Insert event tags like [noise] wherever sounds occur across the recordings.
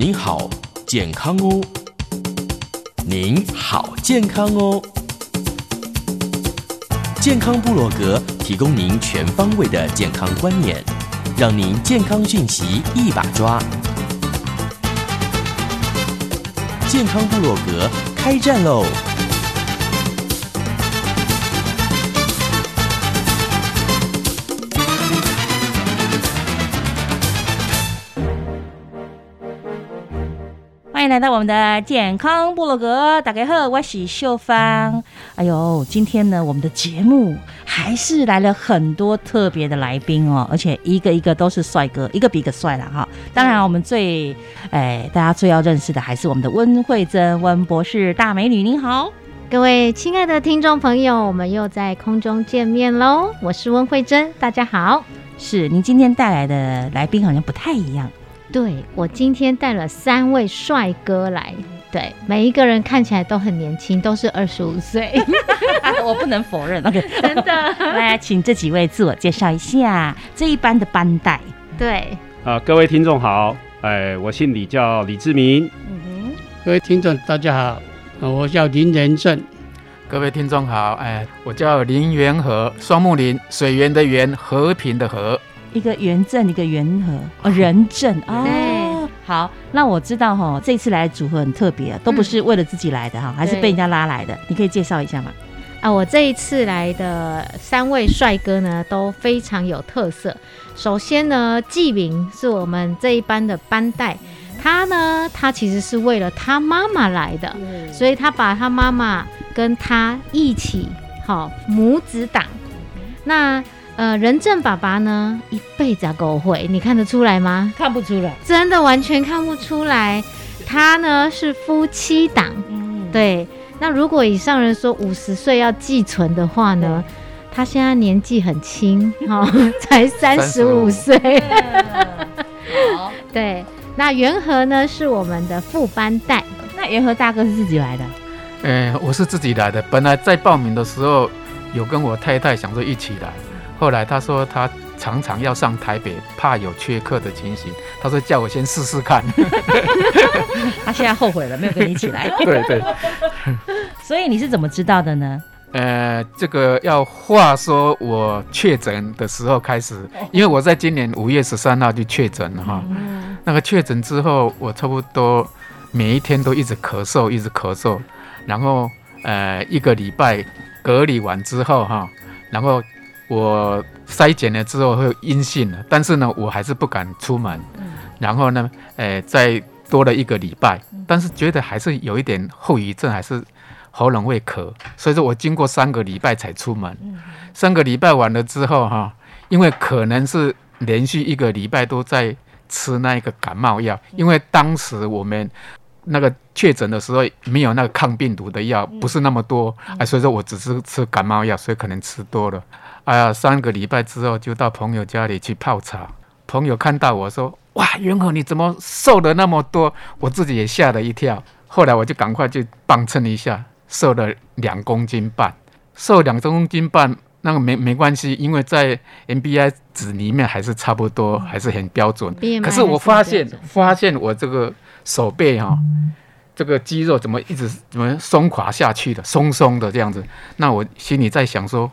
您好，健康哦！您好，健康哦！健康部落格提供您全方位的健康观念，让您健康讯息一把抓。健康部落格开战喽！迎来到我们的健康部落格，大家好，我是秀芳。哎呦，今天呢，我们的节目还是来了很多特别的来宾哦，而且一个一个都是帅哥，一个比一个帅了哈。当然，我们最哎，大家最要认识的还是我们的温慧珍温博士大美女，您好，各位亲爱的听众朋友，我们又在空中见面喽，我是温慧珍，大家好。是您今天带来的来宾好像不太一样。对我今天带了三位帅哥来，对每一个人看起来都很年轻，都是二十五岁，[laughs] 我不能否认。[laughs] OK，真的。来，请这几位自我介绍一下这一班的班带。对，啊，各位听众好，哎，我姓李，叫李志明。嗯哼，各位听众大家好，我叫林仁正。各位听众好，哎，我叫林元和，双木林，水源的源，和平的和。一个圆正，一个圆和哦，人正哦。好，那我知道哈，这次来的组合很特别，都不是为了自己来的哈，还是被人家拉来的。你可以介绍一下吗？啊，我这一次来的三位帅哥呢，都非常有特色。首先呢，纪明是我们这一班的班带，他呢，他其实是为了他妈妈来的，所以他把他妈妈跟他一起，好母子档。那呃，仁正爸爸呢，一辈子狗会，你看得出来吗？看不出来，真的完全看不出来。他呢是夫妻档，嗯，对。那如果以上人说五十岁要寄存的话呢，他现在年纪很轻，哈，[laughs] 才三十五岁。[laughs] 好，对。那元和呢是我们的副班带，那元和大哥是自己来的？呃，我是自己来的。本来在报名的时候有跟我太太想说一起来。后来他说他常常要上台北，怕有缺课的情形。他说叫我先试试看。[laughs] 他现在后悔了，没有跟你一起来。[laughs] 对对。所以你是怎么知道的呢？呃，这个要话说我确诊的时候开始，因为我在今年五月十三号就确诊了哈。那个确诊之后，我差不多每一天都一直咳嗽，一直咳嗽。然后呃，一个礼拜隔离完之后哈，然后。我筛检了之后会阴性了，但是呢，我还是不敢出门。然后呢，诶，再多了一个礼拜，但是觉得还是有一点后遗症，还是喉咙会咳。所以说我经过三个礼拜才出门。三个礼拜完了之后哈，因为可能是连续一个礼拜都在吃那一个感冒药，因为当时我们那个确诊的时候没有那个抗病毒的药，不是那么多，哎，所以说我只是吃感冒药，所以可能吃多了。哎呀，三个礼拜之后就到朋友家里去泡茶。朋友看到我说：“哇，元和你怎么瘦了那么多？”我自己也吓了一跳。后来我就赶快去磅称一下，瘦了两公斤半。瘦两公斤半，那个没没关系，因为在 MBI 值里面还是差不多，还是很标准。可是我发现，发现我这个手背哈，这个肌肉怎么一直怎么松垮下去的，松松的这样子。那我心里在想说。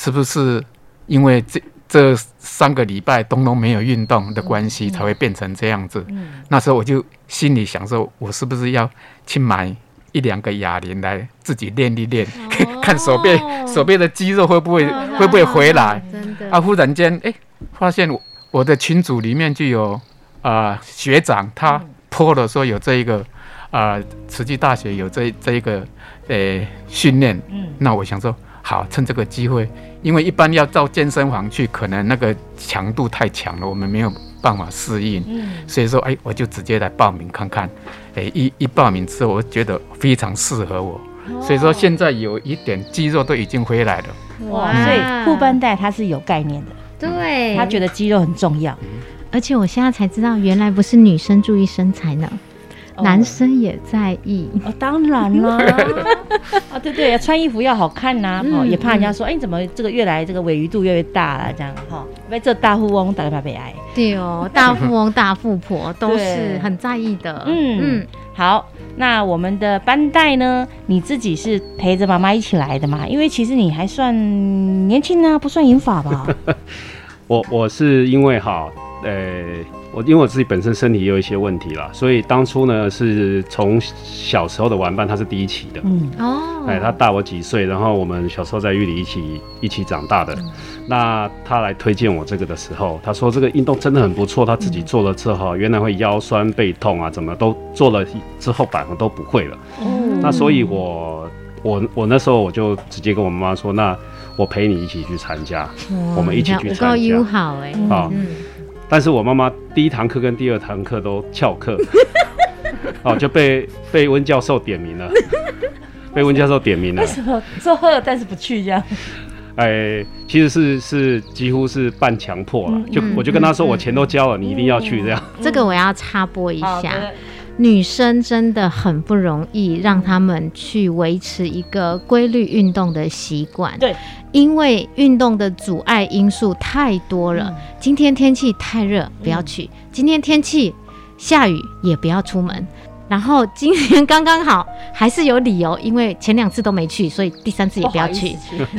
是不是因为这这三个礼拜东东没有运动的关系，才会变成这样子。那时候我就心里想说，我是不是要去买一两个哑铃来自己练一练，[laughs] 看手背手背的肌肉会不会会不会回来？啊，忽然间哎，发现我我的群组里面就有啊学长他泼了说有这一个啊慈济大学有这这一个呃训练，那我想说。好，趁这个机会，因为一般要到健身房去，可能那个强度太强了，我们没有办法适应。嗯，所以说，哎，我就直接来报名看看。哎，一一报名之后，我觉得非常适合我，所以说现在有一点肌肉都已经回来了。哇，所以副班带它是有概念的，对，他觉得肌肉很重要。而且我现在才知道，原来不是女生注意身材呢。男生也在意。哦，当然啦。啊，[laughs] 对对，穿衣服要好看呐，哦，也怕人家说，哎，你怎么这个越来这个尾鱼度越来越大了，这样哈，因为这大富翁大概被爱，对哦，大富翁大富婆都是很在意的，[laughs] 嗯嗯，好，那我们的班带呢，你自己是陪着妈妈一起来的嘛？因为其实你还算年轻啊，不算银发吧？[laughs] 我我是因为哈，呃。我因为我自己本身身体也有一些问题啦，所以当初呢是从小时候的玩伴，他是第一期的，嗯。哦，哎，他大我几岁，然后我们小时候在玉里一起一起长大的，那他来推荐我这个的时候，他说这个运动真的很不错，他自己做了之后，原来会腰酸背痛啊，怎么都做了之后反而都不会了，哦，那所以我我我那时候我就直接跟我妈妈说，那我陪你一起去参加，我们一起去参加，好哎，好。但是我妈妈第一堂课跟第二堂课都翘课，[laughs] 哦，就被被温教授点名了，[laughs] 被温教授点名了。为什么做贺但是不去这样？哎，其实是是几乎是半强迫了，就我就跟他说，我钱都交了，你一定要去这样。这个我要插播一下。女生真的很不容易，让他们去维持一个规律运动的习惯。对，因为运动的阻碍因素太多了。今天天气太热，不要去；今天天气下雨，也不要出门。然后今天刚刚好，还是有理由，因为前两次都没去，所以第三次也不要去。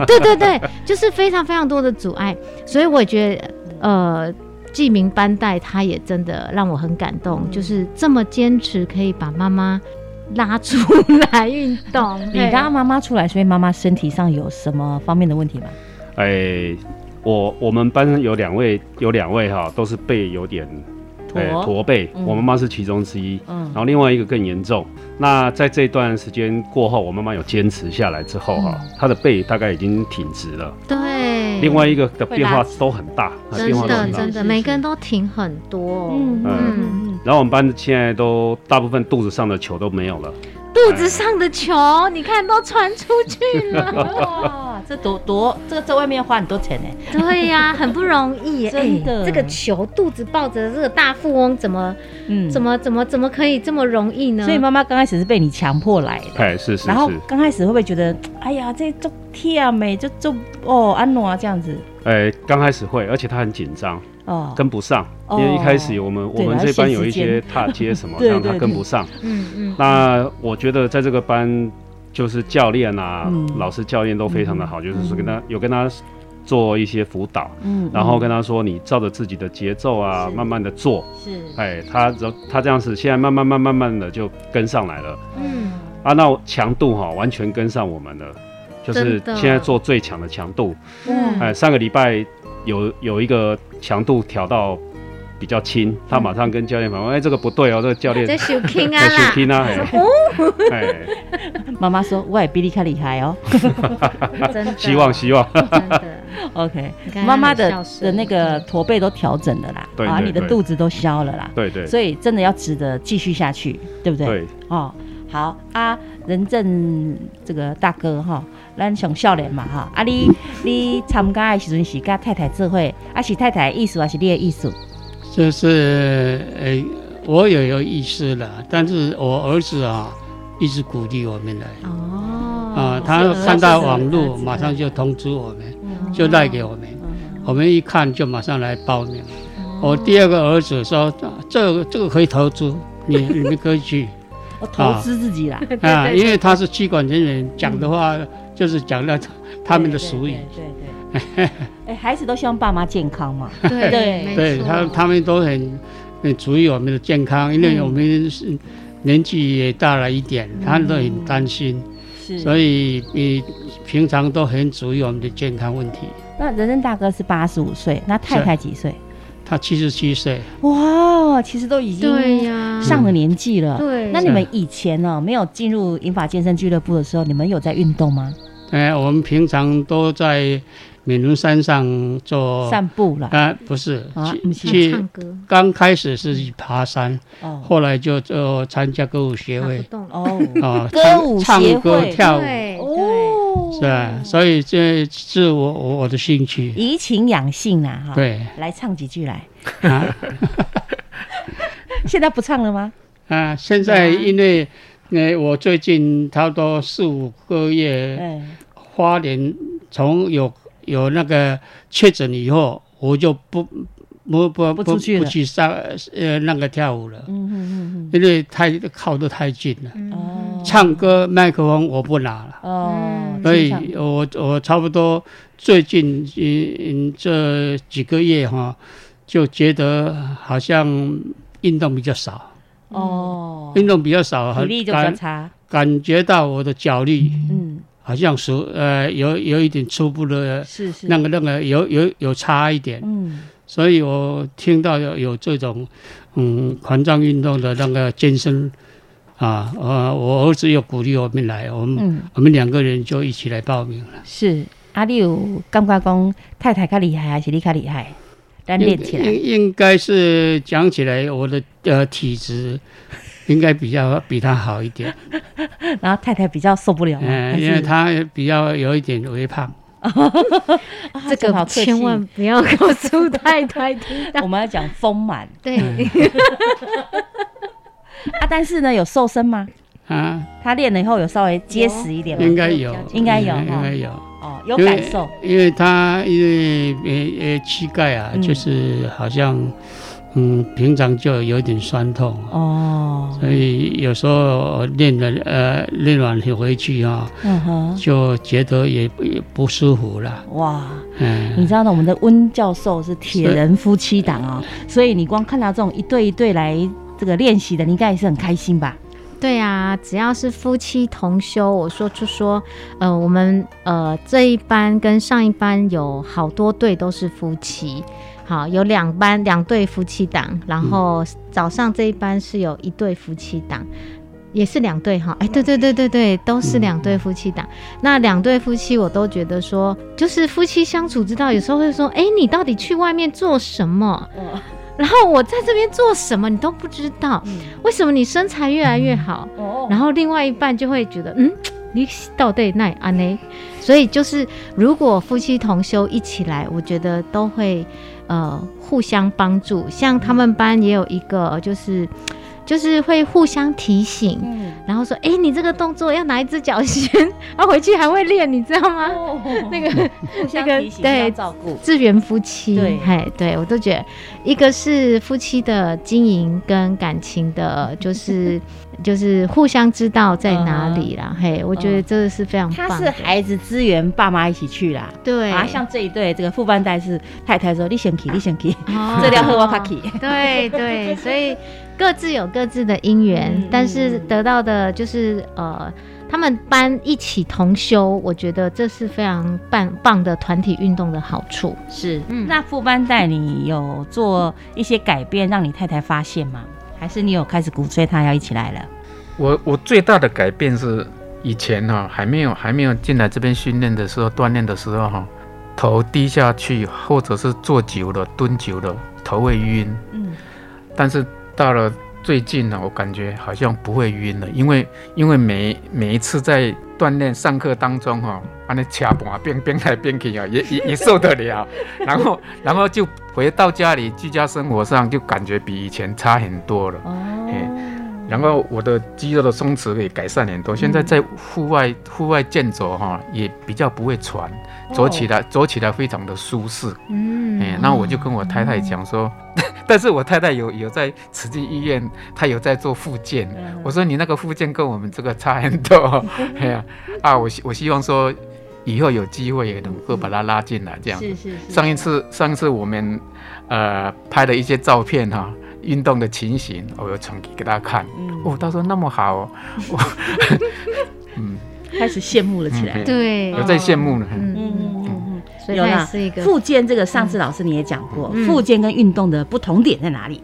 对对对，就是非常非常多的阻碍。所以我觉得，呃。记名班带，他也真的让我很感动，就是这么坚持，可以把妈妈拉出来运动。你拉妈妈出来，所以妈妈身体上有什么方面的问题吗？哎，我我们班有两位，有两位哈，都是背有点。对，驼背，我妈妈是其中之一，嗯，然后另外一个更严重。那在这段时间过后，我妈妈有坚持下来之后，哈，她的背大概已经挺直了。对，另外一个的变化都很大，真的真的，每个人都挺很多。嗯嗯。然后我们班现在都大部分肚子上的球都没有了。肚子上的球，你看都传出去了，[laughs] 哇，这多多，这个在外面要花很多钱呢。对呀，很不容易，[laughs] 真的。这个球肚子抱着这个大富翁，怎么，嗯，怎么怎么怎么可以这么容易呢？所以妈妈刚开始是被你强迫来的，哎，是是。然后刚开始会不会觉得，哎呀，这做贴美，就做哦安诺啊这样子？哎，刚开始会，而且他很紧张。哦，跟不上，因为一开始我们我们这班有一些踏阶什么，[laughs] 让他跟不上。嗯嗯。那我觉得在这个班，就是教练啊，老师教练都非常的好，就是说跟他有跟他做一些辅导，嗯，然后跟他说你照着自己的节奏啊，慢慢的做。是。哎，他他这样子，现在慢慢慢慢慢的就跟上来了。嗯。啊，那强度哈，完全跟上我们了，就是现在做最强的强度。嗯。哎，上个礼拜。有有一个强度调到比较轻，他马上跟教练反问：“哎，这个不对哦，这个教练在修 [laughs] 轻啊，修轻啊！” [laughs] [laughs] 哎，妈妈说：“我也比你卡厉害哦。”真的，希望希望。真的，OK。妈妈的的那个驼背都调整了啦，啊，你的肚子都消了啦，对对。所以真的要值得继续下去，对不对？对。哦，好啊，仁正这个大哥哈。咱上少年嘛哈，啊你你参加的时阵是跟太太做伙，啊是太太的意思还是你的意思？就是诶，我也有意思了，但是我儿子啊一直鼓励我们来。哦。啊，他看到网络，马上就通知我们，就带给我们，我们一看就马上来报名。我第二个儿子说，这个这个可以投资，你你们可以去。我 [laughs] 投资自己啦。啊，[laughs] 因为他是机管人员，讲的话。就是讲那他们的俗语，对对，[laughs] 哎，孩子都希望爸妈健康嘛。对 [laughs] 对，对他他们都很很注意我们的健康，因为我们是年纪也大了一点，他们都很担心，所以你平常都很注意我们的健康问题。那人人大哥是八十五岁，那太太几岁？他七十七岁。哇，其实都已经对呀上了年纪了。对。那你们以前呢，没有进入银发健身俱乐部的时候，你们有在运动吗？哎，我们平常都在美仑山上做散步了。啊，不是，去唱歌。刚开始是去爬山，哦，后来就就参加歌舞协会。哦，哦，歌舞唱歌跳舞。哦，是啊？所以这是我我我的兴趣。怡情养性啊，哈。对。来唱几句来。啊。[laughs] 现在不唱了吗？啊，现在因为。那我最近差不多四五个月，花莲从有有那个确诊以后，我就不不不不不去上呃那个跳舞了，嗯嗯嗯因为太靠得太近了，哦，唱歌麦克风我不拿了，哦，所以我我差不多最近嗯这几个月哈，就觉得好像运动比较少。哦，运动比较少，体力就比较差，感觉到我的脚力，嗯，好像是呃有有一点初步的，是是，那个那个有有有差一点，嗯，所以我听到有有这种嗯环状运动的那个健身啊，呃，我儿子又鼓励我们来，我们我们两个人就一起来报名了。是。阿六刚刚讲太太较厉害还是你较厉害？练起来应应该是讲起来，我的呃体质应该比较比他好一点。[laughs] 然后太太比较受不了，嗯，因为她比较有一点微胖。[laughs] [laughs] 这个千万不要告诉太太听。我们要讲丰满，对。啊，但是呢，有瘦身吗？啊，他练了以后有稍微结实一点吗？应该有，应该有，应该有。哦，有感受，因为他因为呃呃膝盖啊，就是好像嗯平常就有点酸痛哦，所以有时候练了呃练完回去啊，嗯哼，就觉得也也不舒服了。哇，嗯，你知道呢，我们的温教授是铁人夫妻档啊，所以你光看到这种一对一对来这个练习的，你应该也是很开心吧？对啊，只要是夫妻同修，我说就说，呃，我们呃这一班跟上一班有好多对都是夫妻，好有两班两对夫妻档，然后早上这一班是有一对夫妻档，也是两对哈，哎，对对对对对，都是两对夫妻档。那两对夫妻我都觉得说，就是夫妻相处之道，有时候会说，哎，你到底去外面做什么？然后我在这边做什么，你都不知道。为什么你身材越来越好？然后另外一半就会觉得，嗯，你到底那安呢？所以就是，如果夫妻同修一起来，我觉得都会呃互相帮助。像他们班也有一个，就是。就是会互相提醒，然后说：“哎，你这个动作要哪一只脚先？[laughs] 然后回去还会练，你知道吗？[laughs] 那个互相提醒，对，照顾，志源夫妻，对，嘿，对我都觉得，一个是夫妻的经营跟感情的，[laughs] 就是就是互相知道在哪里啦。嘿，我觉得这个是非常棒。他是孩子支援，爸妈一起去啦。对啊，像这一对这个副班代是太太说：你先去，你先去，这条喝我卡去。对对，所以。各自有各自的因缘，但是得到的就是呃，他们班一起同修，我觉得这是非常棒棒的团体运动的好处。是，嗯那副班带你有做一些改变，让你太太发现吗？还是你有开始鼓吹她要一起来了？我我最大的改变是以前哈还没有还没有进来这边训练的时候，锻炼的时候哈，头低下去或者是坐久了蹲久了头会晕。嗯，但是。到了最近呢，我感觉好像不会晕了，因为因为每每一次在锻炼上课当中哈，把那掐板边边来边去啊，也也也受得了，[laughs] 然后然后就回到家里居家生活上就感觉比以前差很多了。哦。然后我的肌肉的松弛也改善很多，现在在户外户外健走哈，也比较不会喘，走起来走起来非常的舒适。嗯，哎，那我就跟我太太讲说，但是我太太有有在慈济医院，她有在做复健。我说你那个复健跟我们这个差很多。[laughs] 哎呀，啊，我希我希望说。以后有机会也能够把她拉进来，这样。是是。上一次上一次我们呃拍了一些照片哈，运动的情形，我有传给大家看。哦，他说那么好，[laughs] [laughs] 嗯，开始羡慕了起来。对，有在羡慕了。嗯嗯嗯嗯。所以有啦，是一个复健这个，上次老师你也讲过，复健跟运动的不同点在哪里？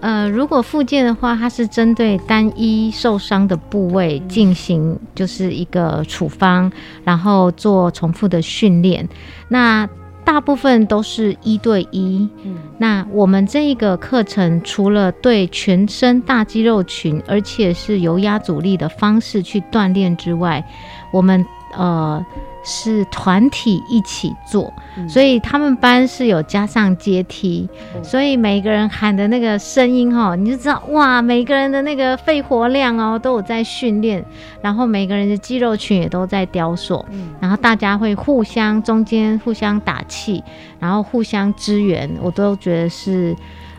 呃，如果复健的话，它是针对单一受伤的部位进行，就是一个处方，然后做重复的训练。那大部分都是一对一。嗯，那我们这一个课程除了对全身大肌肉群，而且是由压阻力的方式去锻炼之外，我们呃。是团体一起做，所以他们班是有加上阶梯，所以每个人喊的那个声音哈，你就知道哇，每个人的那个肺活量哦都有在训练，然后每个人的肌肉群也都在雕塑，然后大家会互相中间互相打气，然后互相支援，我都觉得是。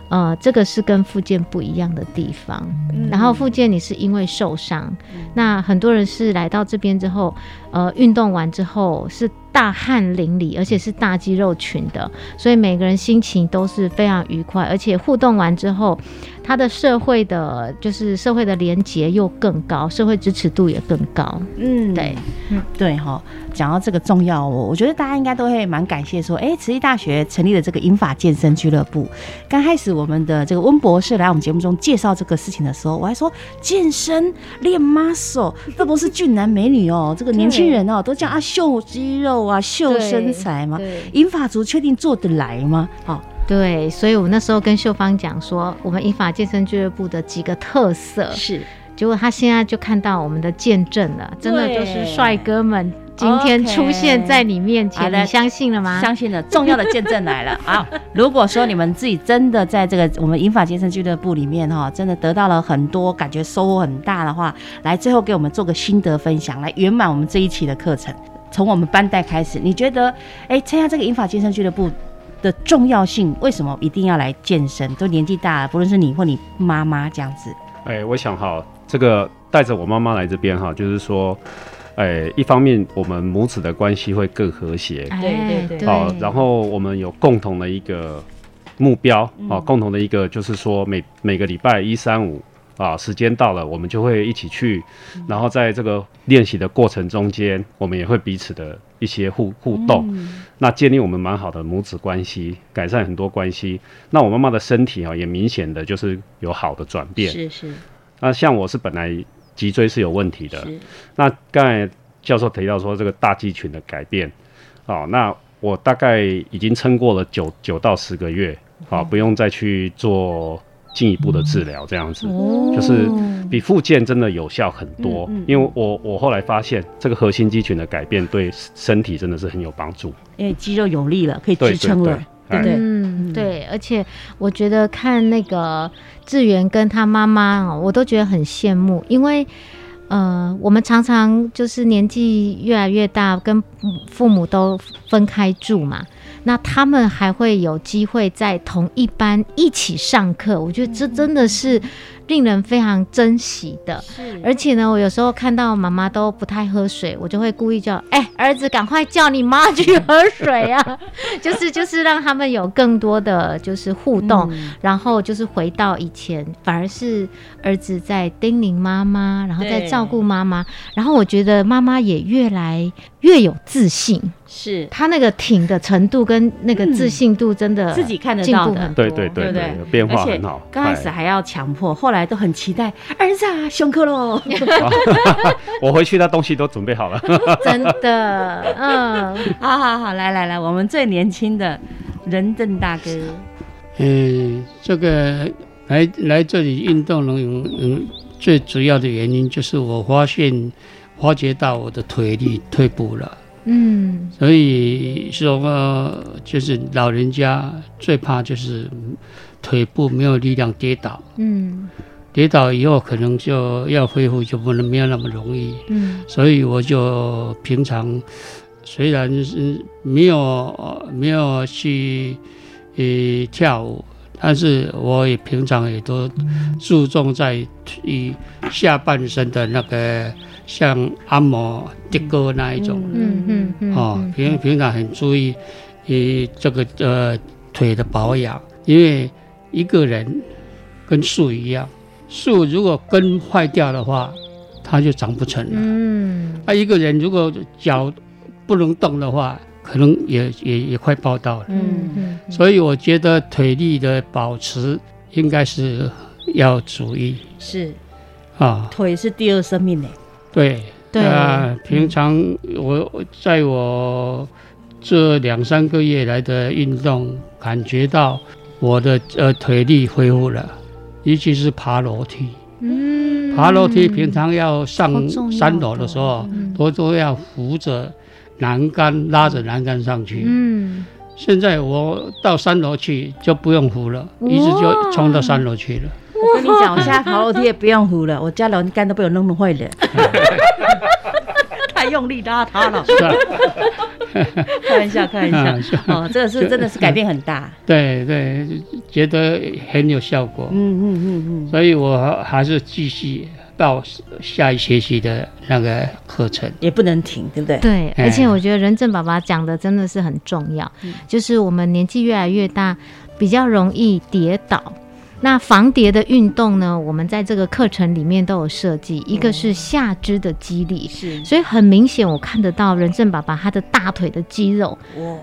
呃，这个是跟复健不一样的地方。然后复健你是因为受伤，那很多人是来到这边之后，呃，运动完之后是大汗淋漓，而且是大肌肉群的，所以每个人心情都是非常愉快，而且互动完之后。他的社会的，就是社会的连结又更高，社会支持度也更高。嗯，对，嗯，对哈。讲到这个重要，我我觉得大家应该都会蛮感谢，说，哎，慈济大学成立了这个英法健身俱乐部。刚开始我们的这个温博士来我们节目中介绍这个事情的时候，我还说健身练 muscle，这不是俊男美女哦，这个年轻人哦，都叫啊秀肌肉啊，秀身材嘛，银发族确定做得来吗？好。对，所以我那时候跟秀芳讲说，我们银发健身俱乐部的几个特色是，结果他现在就看到我们的见证了，真的就是帅哥们今天出现在你面前，你相信了吗？相信了，重要的见证来了。[laughs] 好，如果说你们自己真的在这个我们银发健身俱乐部里面哈，真的得到了很多，感觉收获很大的话，来最后给我们做个心得分享，来圆满我们这一期的课程。从我们班代开始，你觉得，哎，参加这个英法健身俱乐部？的重要性，为什么一定要来健身？都年纪大了，不论是你或你妈妈这样子。哎，我想哈，这个带着我妈妈来这边哈，就是说，哎，一方面我们母子的关系会更和谐，对对对，好，然后我们有共同的一个目标，啊，共同的一个就是说每每个礼拜一三五。啊，时间到了，我们就会一起去，然后在这个练习的过程中间，我们也会彼此的一些互互动，那建立我们蛮好的母子关系，改善很多关系。那我妈妈的身体啊，也明显的就是有好的转变。是是。那像我是本来脊椎是有问题的，那刚才教授提到说这个大肌群的改变，哦，那我大概已经撑过了九九到十个月，啊，不用再去做。进一步的治疗，这样子就是比复健真的有效很多。因为我我后来发现，这个核心肌群的改变对身体真的是很有帮助。因为肌肉有力了，可以支撑了，对对？嗯，对。而且我觉得看那个志源跟他妈妈，我都觉得很羡慕，因为呃，我们常常就是年纪越来越大，跟父母都分开住嘛。那他们还会有机会在同一班一起上课，我觉得这真的是。令人非常珍惜的，而且呢，我有时候看到妈妈都不太喝水，我就会故意叫，哎，儿子，赶快叫你妈去喝水啊！[laughs] 就是 [laughs] 就是让他们有更多的就是互动，然后就是回到以前，反而是儿子在叮咛妈妈，然后在照顾妈妈，然后我觉得妈妈也越来越有自信，是。他那个挺的程度跟那个自信度真的自己看得到的，对对对对，变化很好。刚开始还要强迫，后来。都很期待儿子啊，上课喽！[laughs] 我回去那东西都准备好了，[laughs] 真的，嗯，[laughs] 好好好，来来来，我们最年轻的任正大哥，嗯，这个来来这里运动能有嗯，最主要的原因就是我发现发觉到我的腿力退步了，嗯，所以说就是老人家最怕就是腿部没有力量跌倒，嗯。跌倒以后，可能就要恢复，就不能没有那么容易。嗯，所以我就平常虽然是没有没有去呃跳舞，但是我也平常也都注重在以下半身的那个像按摩、跌哥那一种，嗯嗯嗯，哦，平平常很注意以这个呃腿的保养，因为一个人跟树一样，树如果根坏掉的话，它就长不成了，嗯，啊，一个人如果脚不能动的话。可能也也也快报道了，嗯嗯，所以我觉得腿力的保持应该是要注意，是。啊，腿是第二生命呢，对对。啊，平常我在我这两三个月来的运动，感觉到我的呃腿力恢复了，尤其是爬楼梯，嗯，爬楼梯平常要上三楼的时候，都都要扶着。栏杆拉着栏杆上去，嗯，现在我到三楼去就不用扶了，一直就冲到三楼去了。我跟你讲，我现在爬楼梯也不用扶了，我家栏杆都被我弄坏了，[laughs] 太用力拉他了。[laughs] 开玩笑，开玩笑。哦，这个是真的是改变很大。对对，觉得很有效果。嗯嗯嗯嗯，所以我还是继续。到下一学期的那个课程也不能停，对不对？对，而且我觉得任正爸爸讲的真的是很重要，就是我们年纪越来越大，比较容易跌倒。那防跌的运动呢，我们在这个课程里面都有设计，一个是下肢的肌力，是，所以很明显我看得到任正爸爸他的大腿的肌肉，哇，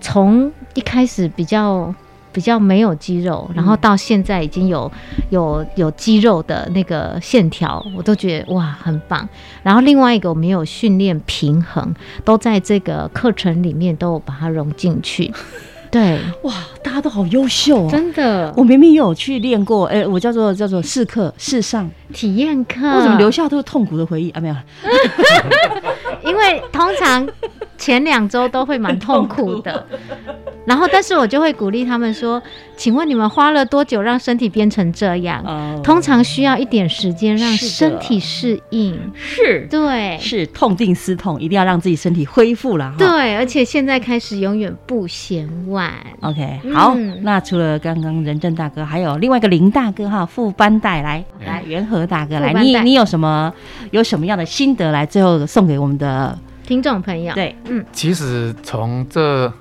从一开始比较。比较没有肌肉，然后到现在已经有有有肌肉的那个线条，我都觉得哇很棒。然后另外一个我们有训练平衡，都在这个课程里面都有把它融进去。[laughs] 对，哇，大家都好优秀，哦。真的。我明明有去练过，哎，我叫做叫做试课试上。体验课，为什么留下都是痛苦的回忆？啊？没有，[laughs] 因为通常前两周都会蛮痛苦的。然后，但是我就会鼓励他们说：“请问你们花了多久让身体变成这样？通常需要一点时间让身体适应。是，对，是痛定思痛，一定要让自己身体恢复了。对，而且现在开始永远不嫌晚。OK，好，那除了刚刚仁正大哥，还有另外一个林大哥哈，副班带来来元和大哥来，你你有什么有什么样的心得来？最后送给我们的听众朋友。对，嗯，其实从这。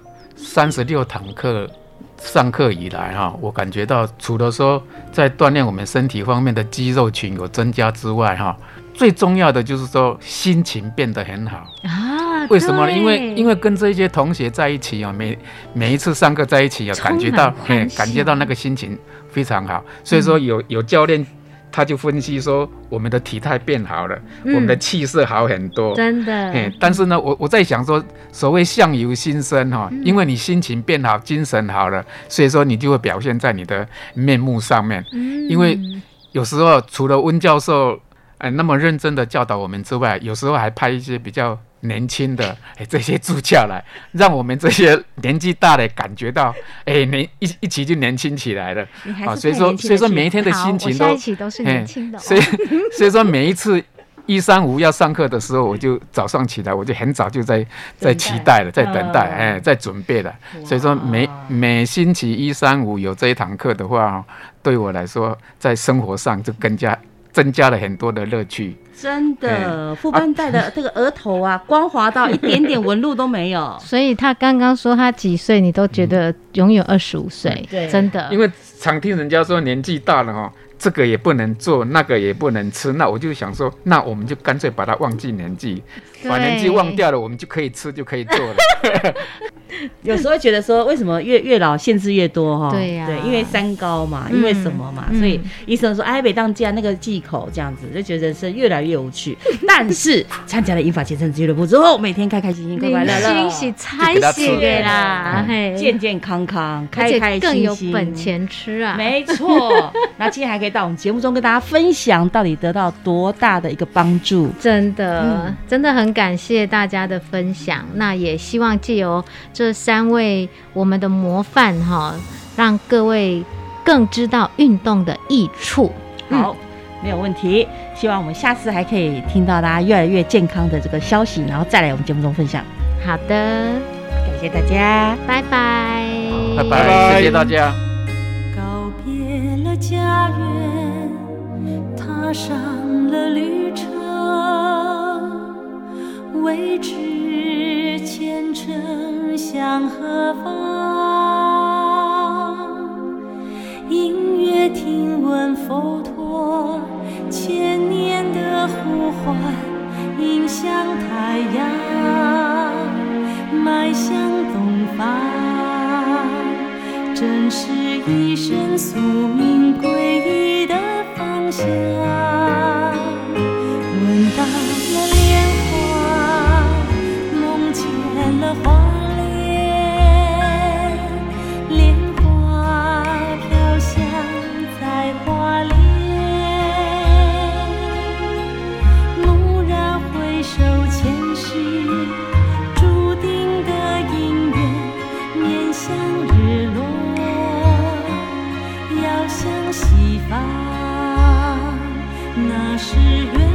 三十六堂课上课以来，哈，我感觉到除了说在锻炼我们身体方面的肌肉群有增加之外，哈，最重要的就是说心情变得很好啊。为什么呢？因为因为跟这些同学在一起啊，每每一次上课在一起啊，感觉到嘿，感觉到那个心情非常好。所以说有有教练。他就分析说，我们的体态变好了，我们的气色好很多，真的。哎，但是呢，我我在想说，所谓相由心生哈，因为你心情变好，精神好了，所以说你就会表现在你的面目上面。嗯，因为有时候除了温教授哎那么认真的教导我们之外，有时候还拍一些比较。年轻的哎，这些助教来，让我们这些年纪大的感觉到哎，年一一起就年轻起来了啊！所以说，所以说每一天的心情都都是年轻的。所以，[laughs] 所以说每一次一三五要上课的时候，我就早上起来，我就很早就在在期待了，在等待，哎，在准备了。所以说，每每星期一三五有这一堂课的话，对我来说，在生活上就更加增加了很多的乐趣。真的，副班带的 [laughs] 这个额头啊，光滑到一点点纹路都没有。[laughs] 所以他刚刚说他几岁，你都觉得永远二十五岁。对，真的。因为常听人家说年纪大了哈，这个也不能做，那个也不能吃，那我就想说，那我们就干脆把它忘记年纪，把年纪忘掉了，我们就可以吃，就可以做了。[laughs] 有时候觉得说，为什么越越老限制越多哈？对呀，对，因为三高嘛，因为什么嘛？所以医生说，哎，每当加那个忌口这样子，就觉得人生越来越无趣。[laughs] 但是参加了英法健身俱乐部之后，每天开开心心、快快乐乐，惊喜彩写啦，健健康康、开开心心，更有本钱吃啊！没错，[laughs] 那今天还可以到我们节目中跟大家分享，到底得到多大的一个帮助？真的，真的很感谢大家的分享。那也希望借由这这三位我们的模范哈，让各位更知道运动的益处。好，没有问题。希望我们下次还可以听到大家越来越健康的这个消息，然后再来我们节目中分享。好的，感谢大家，拜拜。拜拜，谢谢大家。告别了家园，踏上了旅程，未知。前程向何方？音乐听闻佛陀千年的呼唤，迎向太阳，迈向东方，正是一生宿命皈依的方向。闻到了。是缘。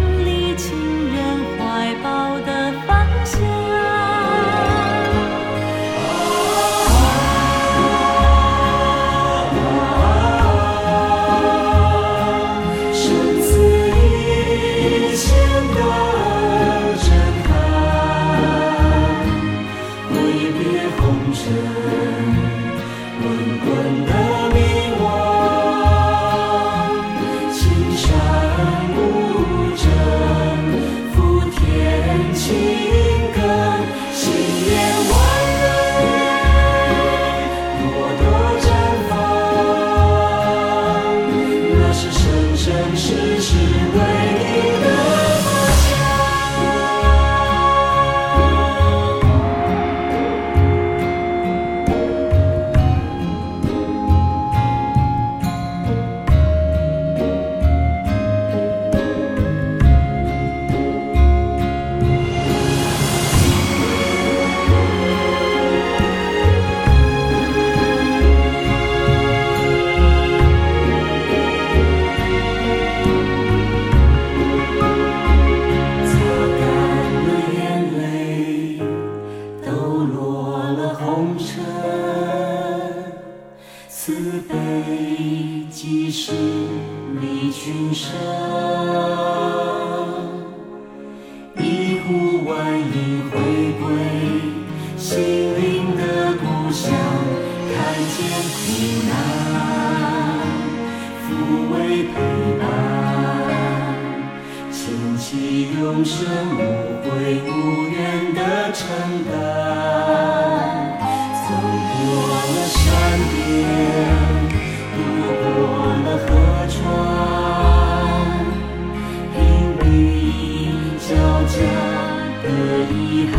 承担走过了山巅渡过了河川平定交加的遗憾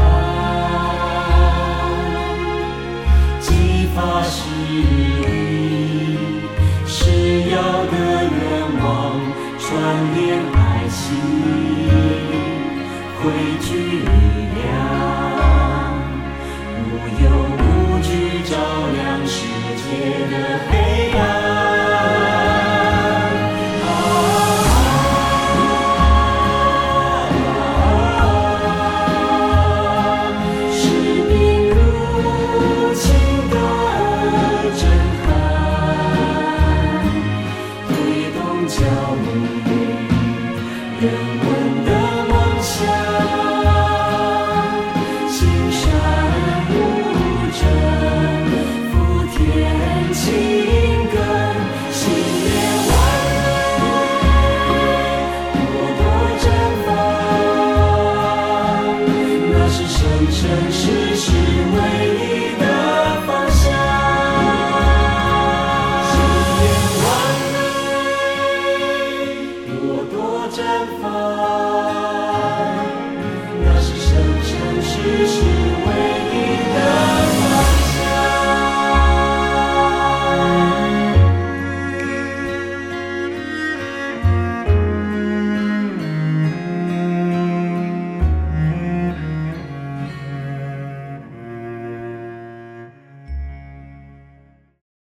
几发世 you.